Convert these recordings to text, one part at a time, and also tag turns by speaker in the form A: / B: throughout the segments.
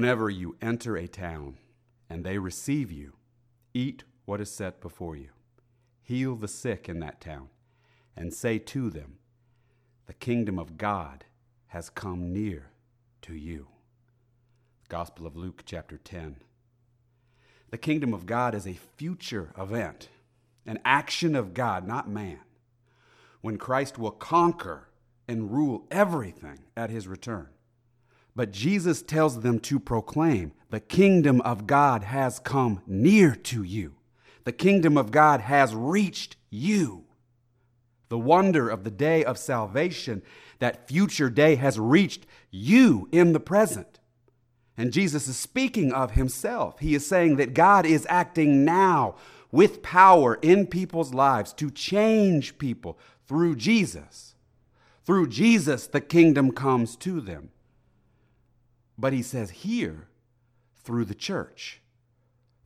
A: Whenever you enter a town and they receive you, eat what is set before you. Heal the sick in that town and say to them, The kingdom of God has come near to you. Gospel of Luke, chapter 10. The kingdom of God is a future event, an action of God, not man, when Christ will conquer and rule everything at his return. But Jesus tells them to proclaim the kingdom of God has come near to you. The kingdom of God has reached you. The wonder of the day of salvation, that future day has reached you in the present. And Jesus is speaking of himself. He is saying that God is acting now with power in people's lives to change people through Jesus. Through Jesus, the kingdom comes to them. But he says here, through the church,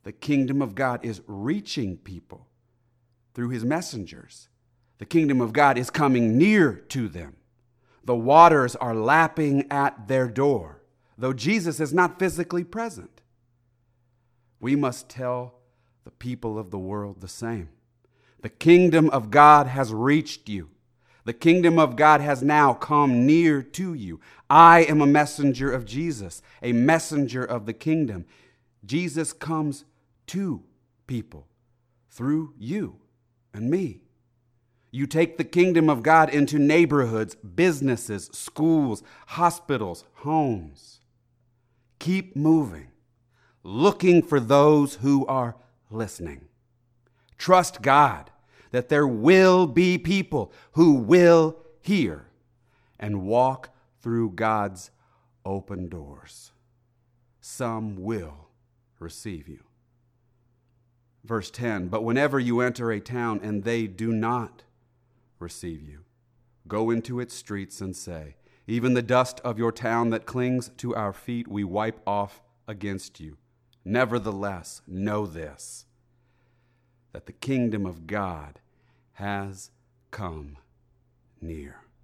A: the kingdom of God is reaching people through his messengers. The kingdom of God is coming near to them. The waters are lapping at their door, though Jesus is not physically present. We must tell the people of the world the same. The kingdom of God has reached you. The kingdom of God has now come near to you. I am a messenger of Jesus, a messenger of the kingdom. Jesus comes to people through you and me. You take the kingdom of God into neighborhoods, businesses, schools, hospitals, homes. Keep moving, looking for those who are listening. Trust God that there will be people who will hear and walk through God's open doors. Some will receive you. Verse 10 But whenever you enter a town and they do not receive you, go into its streets and say, Even the dust of your town that clings to our feet we wipe off against you. Nevertheless, know this that the kingdom of God has come near.